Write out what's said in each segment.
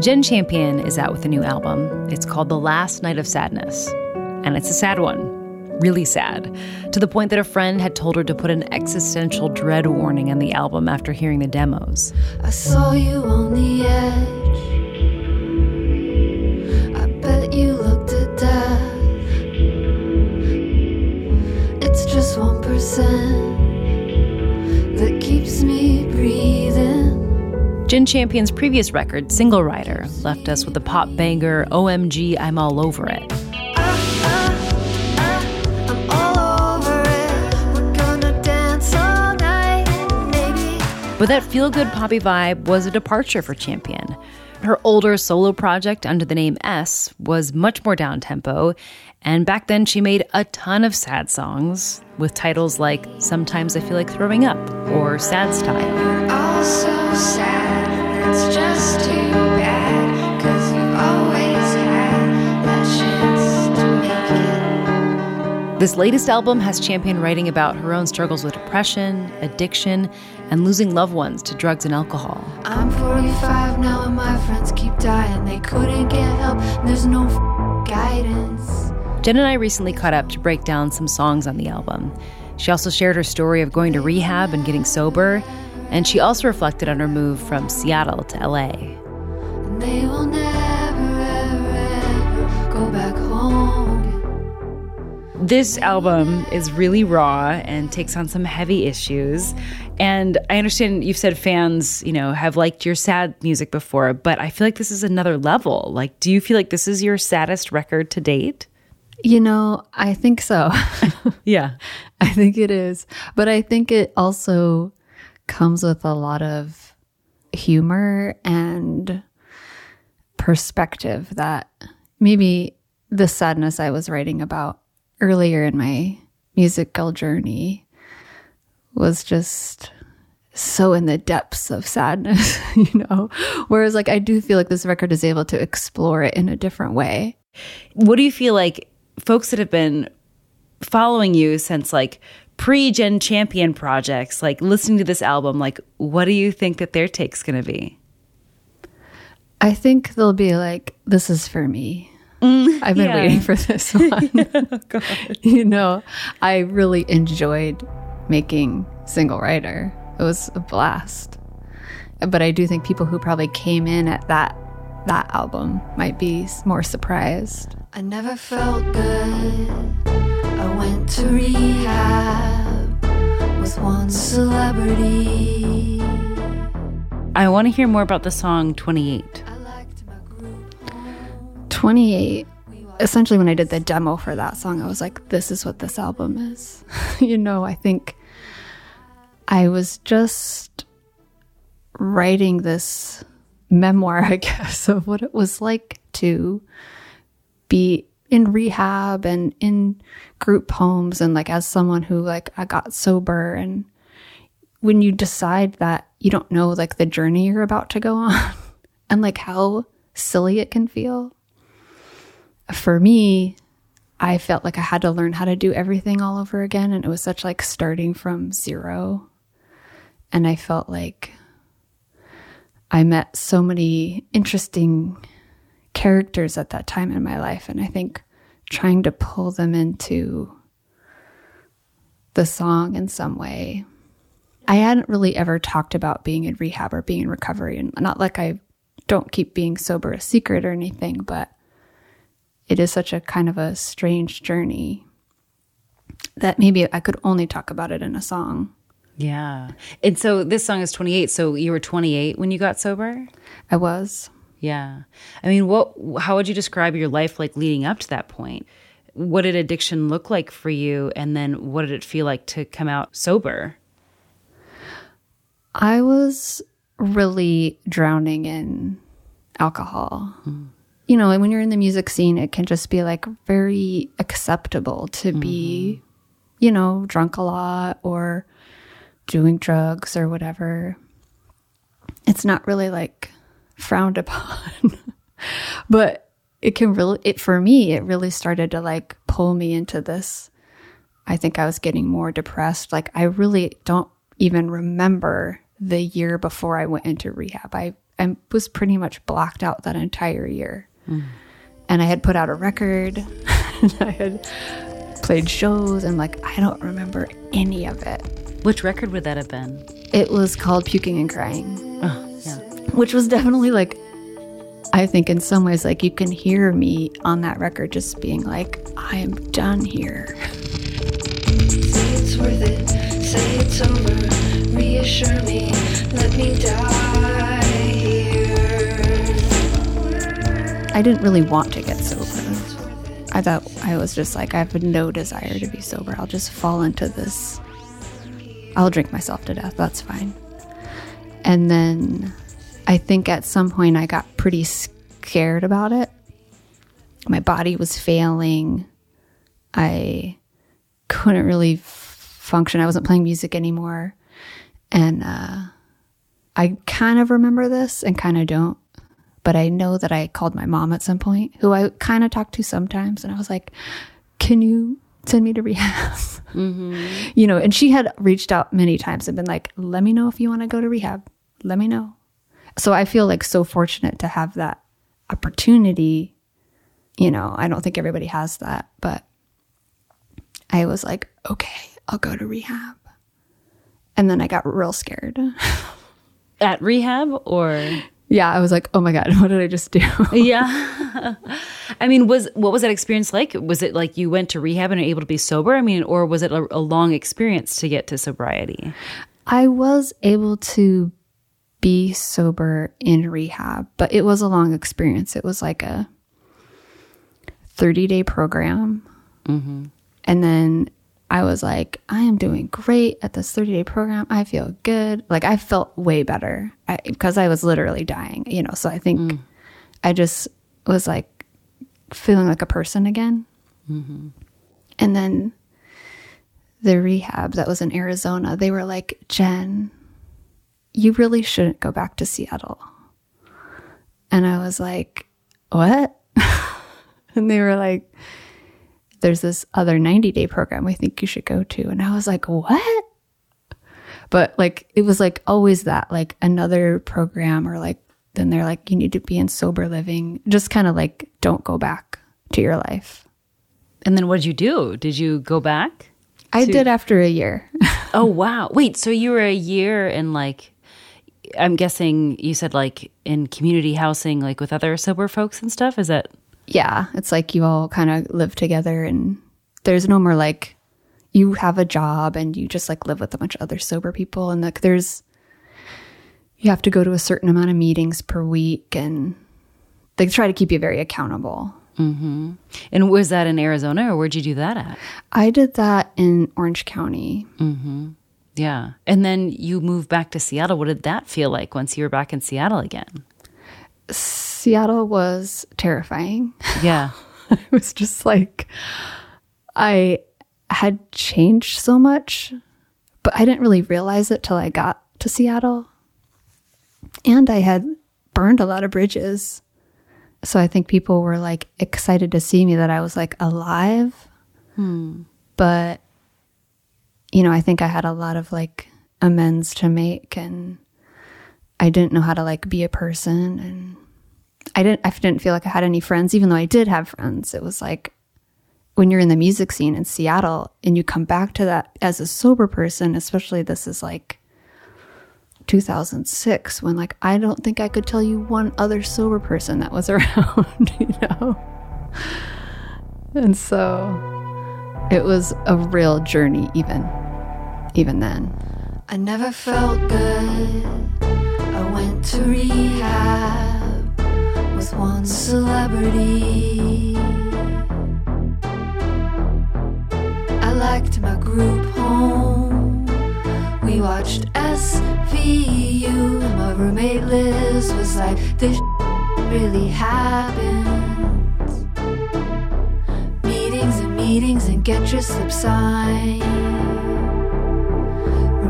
Jenn Champion is out with a new album. It's called The Last Night of Sadness. And it's a sad one. Really sad. To the point that a friend had told her to put an existential dread warning on the album after hearing the demos. I saw you on the edge. I bet you looked at death. It's just 1% Jenn Champion's previous record, Single Rider, left us with the pop banger OMG I'm All Over It. But that feel good poppy vibe was a departure for Champion. Her older solo project under the name S was much more down tempo, and back then she made a ton of sad songs with titles like Sometimes I Feel Like Throwing Up or Sad Style. This latest album has Champion writing about her own struggles with depression, addiction, and losing loved ones to drugs and alcohol. I'm 45 now and my friends keep dying. They couldn't get help. There's no f- guidance. Jenn and I recently caught up to break down some songs on the album. She also shared her story of going to rehab and getting sober, and she also reflected on her move from Seattle to LA. They will never, ever, ever go back home. This album is really raw and takes on some heavy issues. And I understand you've said fans, you know, have liked your sad music before, but I feel like this is another level. Like, do you feel like this is your saddest record to date? You know, I think so. Yeah. I think it is. But I think it also comes with a lot of humor and perspective that maybe the sadness I was writing about earlier in my musical journey was just so in the depths of sadness, you know? Whereas, like, I do feel like this record is able to explore it in a different way. What do you feel like folks that have been following you since like pre Jenn Champion projects, like listening to this album, like what do you think that their take's going to be? I think they'll be like, this is for me. Mm, I've been yeah. waiting for this one. you know, I really enjoyed making Single Rider. It was a blast. But I do think people who probably came in at that that album might be more surprised. I never felt good. I went to rehab with one celebrity. I want to hear more about the song 28. I liked my group. 28 essentially when i did the demo for that song i was like this is what this album is you know i think i was just writing this memoir i guess of what it was like to be in rehab and in group homes and like as someone who like i got sober and when you decide that you don't know like the journey you're about to go on and like how silly it can feel for me, I felt like I had to learn how to do everything all over again. And it was such like starting from zero. And I felt like I met so many interesting characters at that time in my life. And I think trying to pull them into the song in some way. I hadn't really ever talked about being in rehab or being in recovery. And not like I don't keep being sober a secret or anything, but it is such a kind of a strange journey that maybe I could only talk about it in a song. Yeah. And so this song is 28. So you were 28 when you got sober? I was. Yeah. I mean, what how would you describe your life like leading up to that point? What did addiction look like for you and then what did it feel like to come out sober? I was really drowning in alcohol. Hmm. you know, when you're in the music scene, it can just be like very acceptable to be, mm-hmm. you know, drunk a lot or doing drugs or whatever. It's not really like frowned upon. but it can really it for me it really started to like pull me into this. I think i was getting more depressed. Like i really don't even remember the year before i went into rehab. I, I was pretty much blocked out that entire year. Hmm. And i had put out a record. And i had played shows and like i don't remember any of it. Which record would that have been? it was called puking and crying. Oh. Which was definitely like I think in some ways like you can hear me on that record just being like I am done here. Say it's worth it, say it's over. Reassure me, let me die here. I didn't really want to get sober. I thought I was just like I have no desire to be sober. I'll just fall into this I'll drink myself to death. That's fine. And then I think at some point I got pretty scared about it. My body was failing. I couldn't really function. I wasn't playing music anymore. And uh, I kind of remember this and kind of don't. But I know that I called my mom at some point, who I kind of talk to sometimes. And I was like, Can you send me to rehab? You know, and she had reached out many times and been like, Let me know if you want to go to rehab. Let me know. So I feel like so fortunate to have that opportunity. You know, I don't think everybody has that, but I was like, okay, I'll go to rehab. And then I got real scared. At rehab or yeah, I was like, oh my God, what did I just do? yeah. I mean, was what was that experience like? Was it like you went to rehab and are able to be sober? I mean, or was it a, a long experience to get to sobriety? I was able to be sober in rehab, but it was a long experience. It was like a 30 day program. Mm-hmm. And then I was like, I am doing great at this 30 day program. I feel good. Like I felt way better I, because I was literally dying, you know. So I think mm. I just was like feeling like a person again. Mm-hmm. And then the rehab that was in Arizona, they were like, Jenn, you really shouldn't go back to Seattle. And I was like, what? and they were like, there's this other 90 day program we think you should go to. And I was like, what? But like, it was like always that, like another program, or like, then they're like, you need to be in sober living. Just kind of like, don't go back to your life. And then what did you do? Did you go back? I did after a year. Oh wow! Wait, so you were a year in like, I'm guessing you said like in community housing, like with other sober folks and stuff. Is that yeah, it's like you all kind of live together and there's no more like you have a job and you just like live with a bunch of other sober people and like there's you have to go to a certain amount of meetings per week and they try to keep you very accountable. Mm-hmm. and was that in Arizona or where'd you do that at? I did that in Orange County. Mm-hmm. Yeah, and then you moved back to Seattle. What did that feel like once you were back in Seattle again? Seattle was terrifying. Yeah, it was just like I had changed so much, but I didn't really realize it till I got to Seattle. And I had burned a lot of bridges. So I think people were like excited to see me that I was like alive. Hmm. But, you know, I think I had a lot of like amends to make and I didn't know how to like be a person and I didn't I didn't feel like I had any friends even though I did have friends. It was like when you're in the music scene in Seattle and you come back to that as a sober person, especially this is like 2006 when like I don't think I could tell you one other sober person that was around, you know. And so it was a real journey even even then. I never felt good. I went to rehab with one celebrity. I liked my group home. We watched SVU. My roommate Liz was like, This really happens. Meetings and meetings and get your slip sign.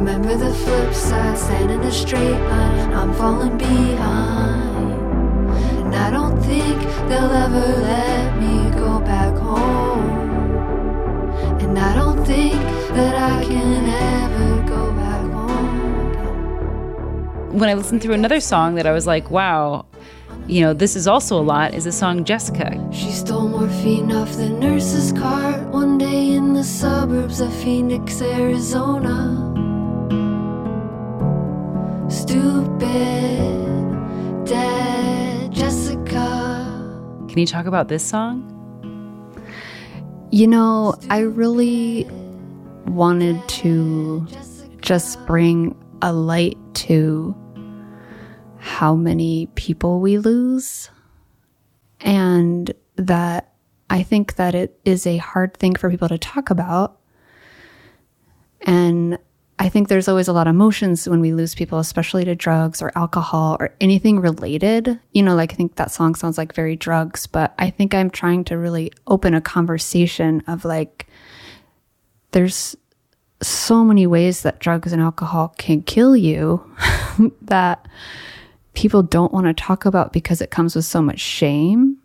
Remember the flip side, a straight line. I'm falling behind. And I don't think they'll ever let me go back home. And I don't think that I can ever go back home again. When I listened through another song that I was like, wow, you know, this is also a lot, is the song Jessica. She stole morphine off the nurse's cart one day in the suburbs of Phoenix, Arizona. Stupid, dead Jessica. Can you talk about this song? You know, I really wanted to just bring a light to how many people we lose. And that I think that it is a hard thing for people to talk about. And I think there's always a lot of emotions when we lose people, especially to drugs or alcohol or anything related. You know, like I think that song sounds like very drugs, but I think I'm trying to really open a conversation of like, there's so many ways that drugs and alcohol can kill you that people don't want to talk about because it comes with so much shame.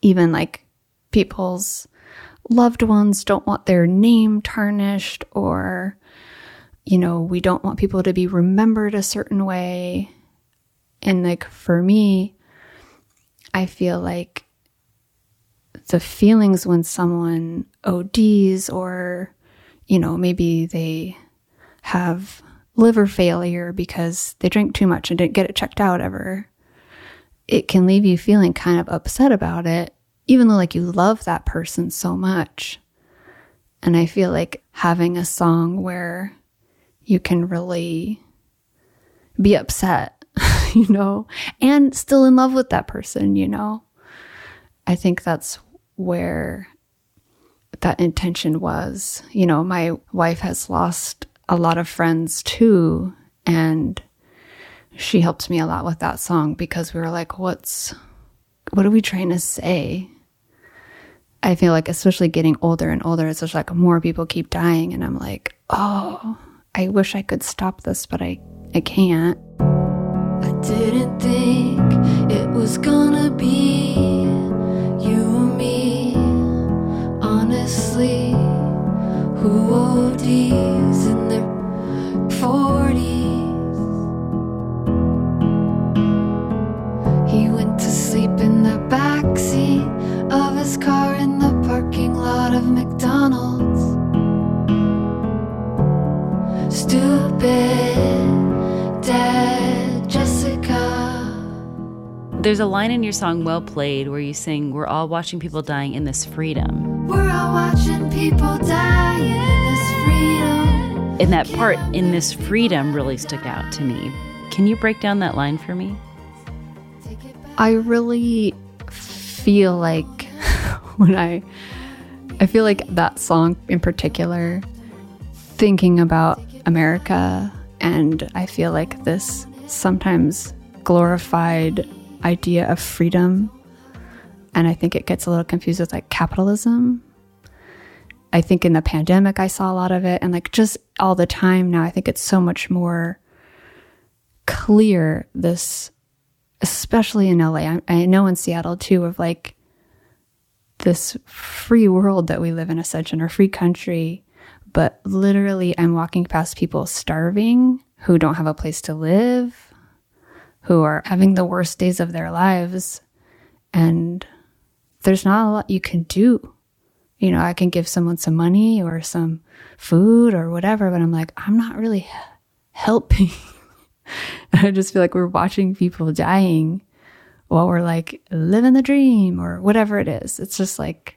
Even like people's loved ones don't want their name tarnished or you know, we don't want people to be remembered a certain way. And like for me, I feel like the feelings when someone ODs or, you know, maybe they have liver failure because they drank too much and didn't get it checked out ever. It can leave you feeling kind of upset about it, even though like you love that person so much. And I feel like having a song where you can really be upset, you know, and still in love with that person, you know. I think that's where that intention was. You know, my wife has lost a lot of friends too, and she helped me a lot with that song because we were like, what's what are we trying to say? I feel like especially getting older and older, it's just like more people keep dying and I'm like, oh, I wish I could stop this, but I I can't. I didn't think it was gonna be you or me. Honestly, who ODs in their There's a line in your song Well Played where you sing, We're all watching people dying in this freedom. We're all watching people die in this freedom. And that part, in this freedom, really stuck out to me. Can you break down that line for me? I really feel like when I I feel like that song in particular thinking about America and I feel like this sometimes glorified idea of freedom and I think it gets a little confused with like capitalism. I think in the pandemic I saw a lot of it and like just all the time now I think it's so much more clear this especially in LA. I, I know in Seattle too of like this free world that we live in, such in free country. But literally, I'm walking past people starving who don't have a place to live, who are having the worst days of their lives. And there's not a lot you can do. You know, I can give someone some money or some food or whatever, but I'm like, I'm not really helping. I just feel like we're watching people dying while we're like living the dream or whatever it is. It's just like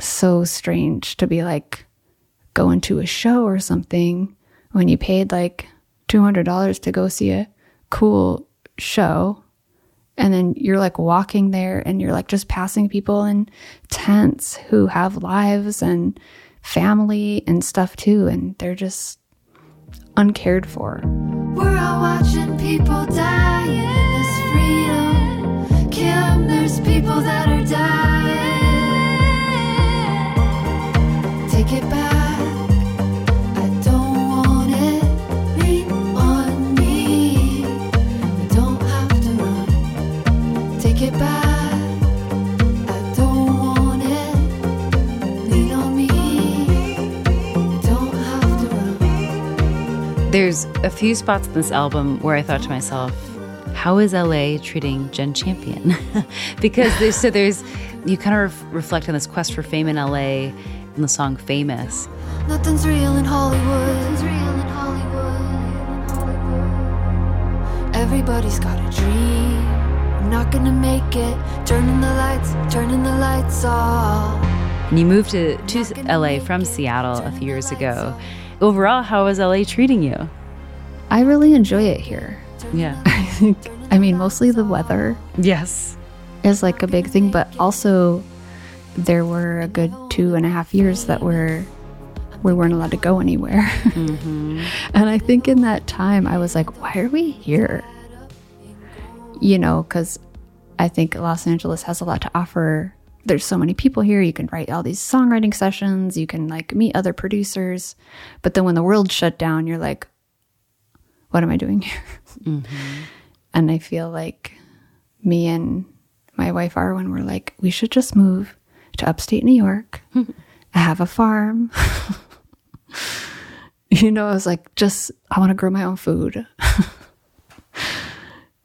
so strange to be like going to a show or something when you paid like $200 to go see a cool show. And then you're like walking there and you're like just passing people in tents who have lives and family and stuff too. And they're just uncared for. We're all watching people dying There's a few spots in this album where I thought to myself, how is LA treating Jenn Champion? because there's, so there's, you kind of ref- reflect on this quest for fame in LA in the song Famous. Nothing's real in Hollywood. Nothing's real in Hollywood. Everybody's got a dream. I'm not gonna make it. Turning the lights, turning the lights off. And you moved to, to LA from Seattle a few years ago. Overall, how is LA treating you? I really enjoy it here. Yeah. I think, I mean, mostly the weather yes. is like a big thing, but also there were a good two and a half years that were we weren't allowed to go anywhere. Mm-hmm. and I think in that time, I was like, why are we here? You know, because I think Los Angeles has a lot to offer. There's so many people here. You can write all these songwriting sessions, you can like meet other producers. But then when the world shut down, you're like, what am I doing here? Mm-hmm. And I feel like me and my wife Arwen were like, we should just move to upstate New York, have a farm. you know, I was like, just, I want to grow my own food.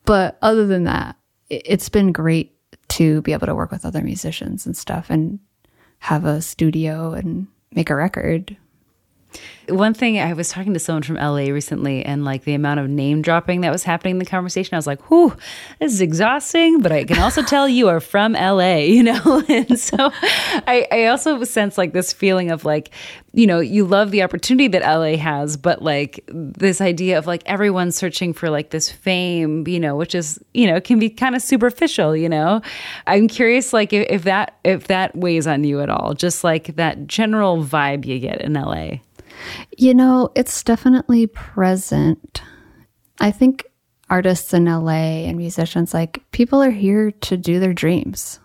but other than that, i- it's been great to be able to work with other musicians and stuff and have a studio and make a record. One thing I was talking to someone from LA recently, and like the amount of name dropping that was happening in the conversation, I was like, "Whew, this is exhausting." But I can also tell you are from LA, you know. And so, I, I also sense like this feeling of like, you know, you love the opportunity that LA has, but like this idea of like everyone searching for like this fame, you know, which is you know can be kind of superficial, you know. I'm curious, like if, if that if that weighs on you at all, just like that general vibe you get in LA. You know, it's definitely present. I think artists in LA and musicians, like people are here to do their dreams.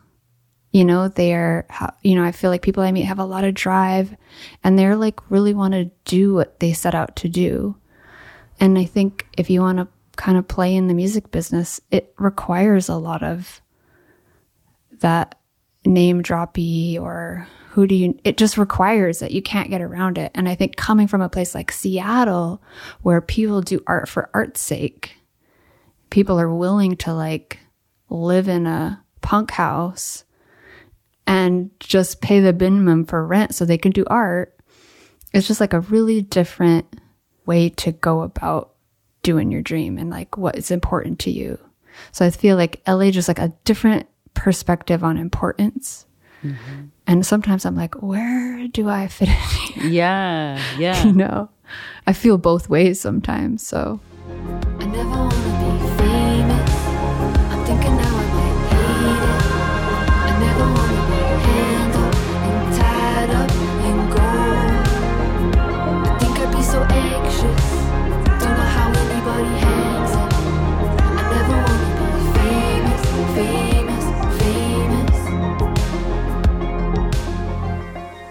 You know, they are, you know, I feel like people I meet have a lot of drive and they're like really want to do what they set out to do. And I think if you want to kind of play in the music business, it requires a lot of that name droppy or who do you it just requires that you can't get around it. And i think coming from a place like seattle where people do art for art's sake people are willing to like live in a punk house and just pay the minimum for rent so they can do art it's just like a really different way to go about doing your dream and like what is important to you. So i feel like la just like a different perspective on importance mm-hmm. And sometimes i'm like where do i fit in here? Yeah, yeah. you know? I feel both ways sometimes so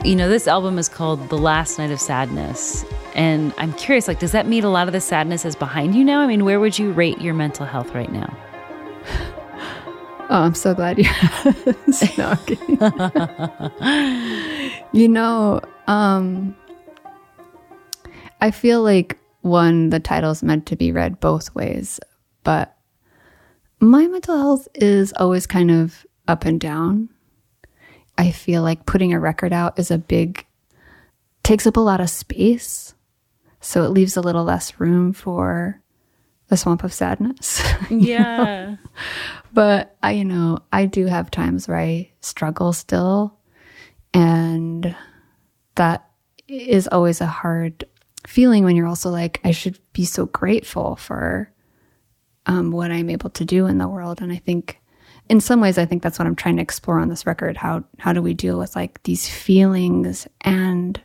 You know, this album is called The Last Night of Sadness. And I'm curious, like, does that mean a lot of the sadness is behind you now? I mean, where would you rate your mental health right now? Oh, I'm so glad you asked. No, you know, um, I feel like one, the title's meant to be read both ways, but my mental health is always kind of up and down. I feel like putting a record out is a big, takes up a lot of space. So it leaves a little less room for the swamp of sadness. Yeah. But I, you know, I do have times where I struggle still. And that is always a hard feeling when you're also like, I should be so grateful for um, what I'm able to do in the world. And I think in some ways, I think that's what I'm trying to explore on this record. How, how do we deal with like these feelings and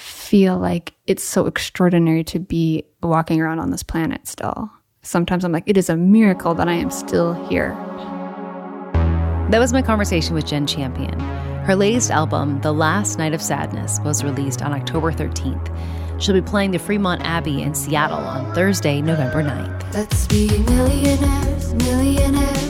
feel like it's so extraordinary to be walking around on this planet still. Sometimes I'm like, it is a miracle that I am still here. That was my conversation with Jenn Champion. Her latest album, The Last Night of Sadness, was released on October 13th. She'll be playing the Fremont Abbey in Seattle on Thursday, November 9th. Let's be millionaires, millionaires.